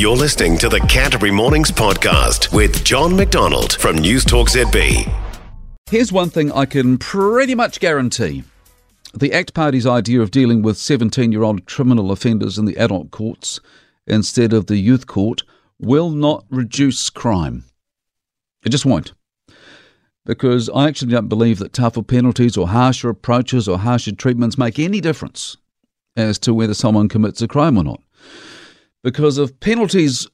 You're listening to the Canterbury Mornings podcast with John MacDonald from News Talk ZB. Here's one thing I can pretty much guarantee. The ACT Party's idea of dealing with 17 year old criminal offenders in the adult courts instead of the youth court will not reduce crime. It just won't. Because I actually don't believe that tougher penalties or harsher approaches or harsher treatments make any difference as to whether someone commits a crime or not. Because if penalties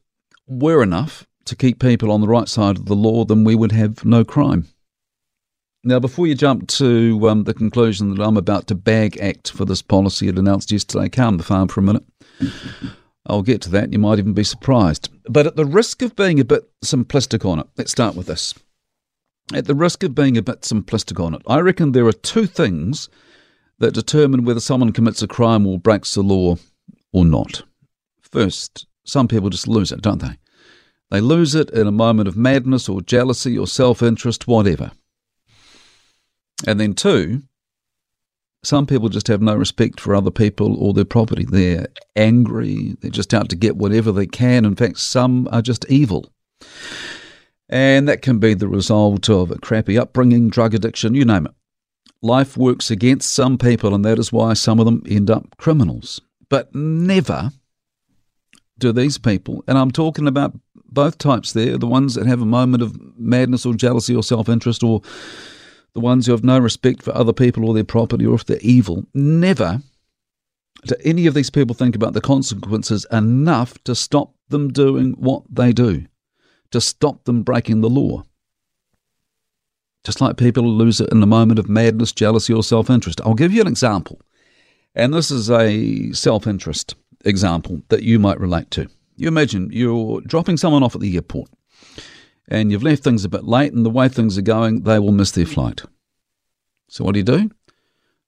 were enough to keep people on the right side of the law, then we would have no crime. Now, before you jump to um, the conclusion that I'm about to bag ACT for this policy it announced yesterday, calm the farm for a minute. I'll get to that. You might even be surprised. But at the risk of being a bit simplistic on it, let's start with this. At the risk of being a bit simplistic on it, I reckon there are two things that determine whether someone commits a crime or breaks the law or not. First, some people just lose it, don't they? They lose it in a moment of madness or jealousy or self interest, whatever. And then, two, some people just have no respect for other people or their property. They're angry, they're just out to get whatever they can. In fact, some are just evil. And that can be the result of a crappy upbringing, drug addiction, you name it. Life works against some people, and that is why some of them end up criminals. But never do these people, and I'm talking about both types there the ones that have a moment of madness or jealousy or self interest, or the ones who have no respect for other people or their property, or if they're evil, never do any of these people think about the consequences enough to stop them doing what they do, to stop them breaking the law. Just like people lose it in a moment of madness, jealousy, or self interest. I'll give you an example. And this is a self interest example that you might relate to. You imagine you're dropping someone off at the airport and you've left things a bit late, and the way things are going, they will miss their flight. So, what do you do?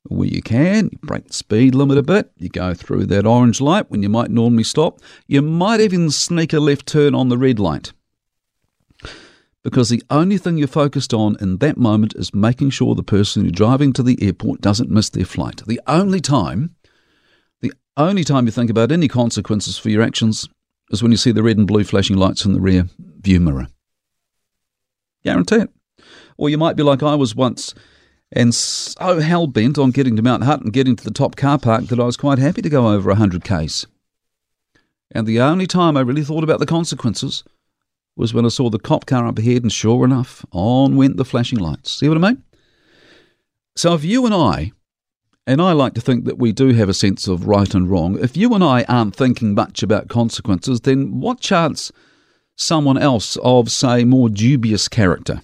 Well, you can, you break the speed limit a bit, you go through that orange light when you might normally stop, you might even sneak a left turn on the red light. Because the only thing you're focused on in that moment is making sure the person you're driving to the airport doesn't miss their flight. The only time only time you think about any consequences for your actions is when you see the red and blue flashing lights in the rear view mirror. Guarantee it. Or you might be like I was once and so hell bent on getting to Mount Hutt and getting to the top car park that I was quite happy to go over 100 Ks. And the only time I really thought about the consequences was when I saw the cop car up ahead, and sure enough, on went the flashing lights. See what I mean? So if you and I and I like to think that we do have a sense of right and wrong. If you and I aren't thinking much about consequences, then what chance someone else of, say, more dubious character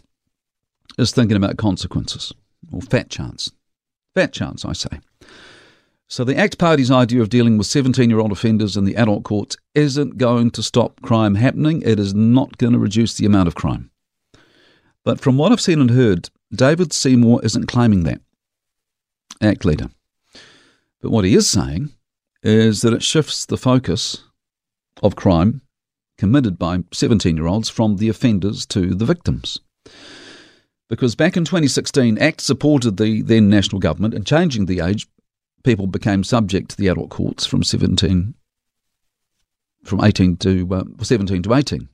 is thinking about consequences? Or fat chance. Fat chance, I say. So the ACT Party's idea of dealing with 17 year old offenders in the adult courts isn't going to stop crime happening. It is not going to reduce the amount of crime. But from what I've seen and heard, David Seymour isn't claiming that. ACT leader. But what he is saying is that it shifts the focus of crime committed by 17 year olds from the offenders to the victims. Because back in 2016, ACT supported the then national government in changing the age people became subject to the adult courts from 17 from 18 to uh, 17 to 18.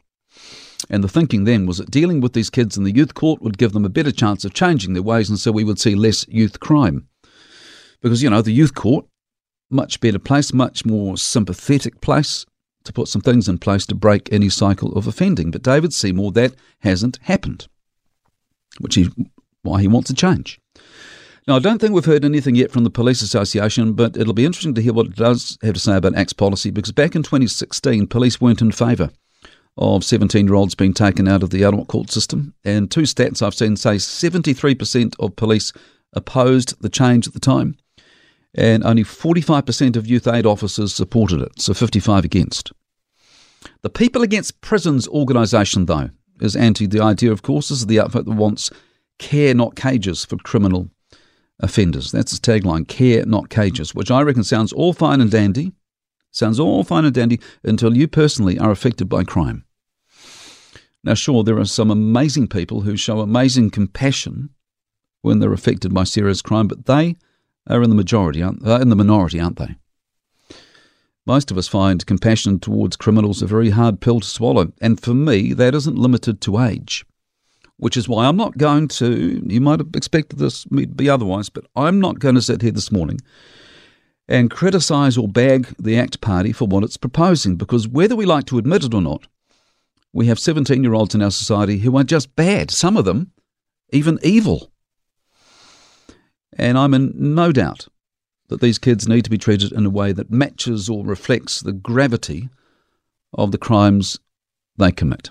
And the thinking then was that dealing with these kids in the youth court would give them a better chance of changing their ways, and so we would see less youth crime because, you know, the youth court, much better place, much more sympathetic place to put some things in place to break any cycle of offending. But David Seymour, that hasn't happened, which is why he wants to change. Now, I don't think we've heard anything yet from the Police Association, but it'll be interesting to hear what it does have to say about ACT's policy because back in 2016, police weren't in favour of 17 year olds being taken out of the adult court system. And two stats I've seen say 73% of police opposed the change at the time, and only 45% of youth aid officers supported it, so 55 against. The People Against Prisons organisation, though, is anti the idea, of course. This is the outfit that wants care, not cages, for criminal offenders. That's its tagline care, not cages, which I reckon sounds all fine and dandy. Sounds all fine and dandy until you personally are affected by crime. Now, sure, there are some amazing people who show amazing compassion when they're affected by serious crime, but they are in the majority, aren't, uh, in the minority, aren't they? Most of us find compassion towards criminals a very hard pill to swallow, and for me, that isn't limited to age. Which is why I'm not going to, you might have expected this to be otherwise, but I'm not going to sit here this morning and criticise or bag the ACT Party for what it's proposing, because whether we like to admit it or not, we have 17 year olds in our society who are just bad, some of them even evil. And I'm in no doubt that these kids need to be treated in a way that matches or reflects the gravity of the crimes they commit.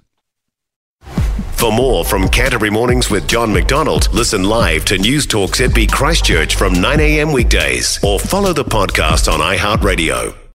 For more from Canterbury Mornings with John MacDonald, listen live to News Talk ZB Christchurch from 9am weekdays or follow the podcast on iHeartRadio.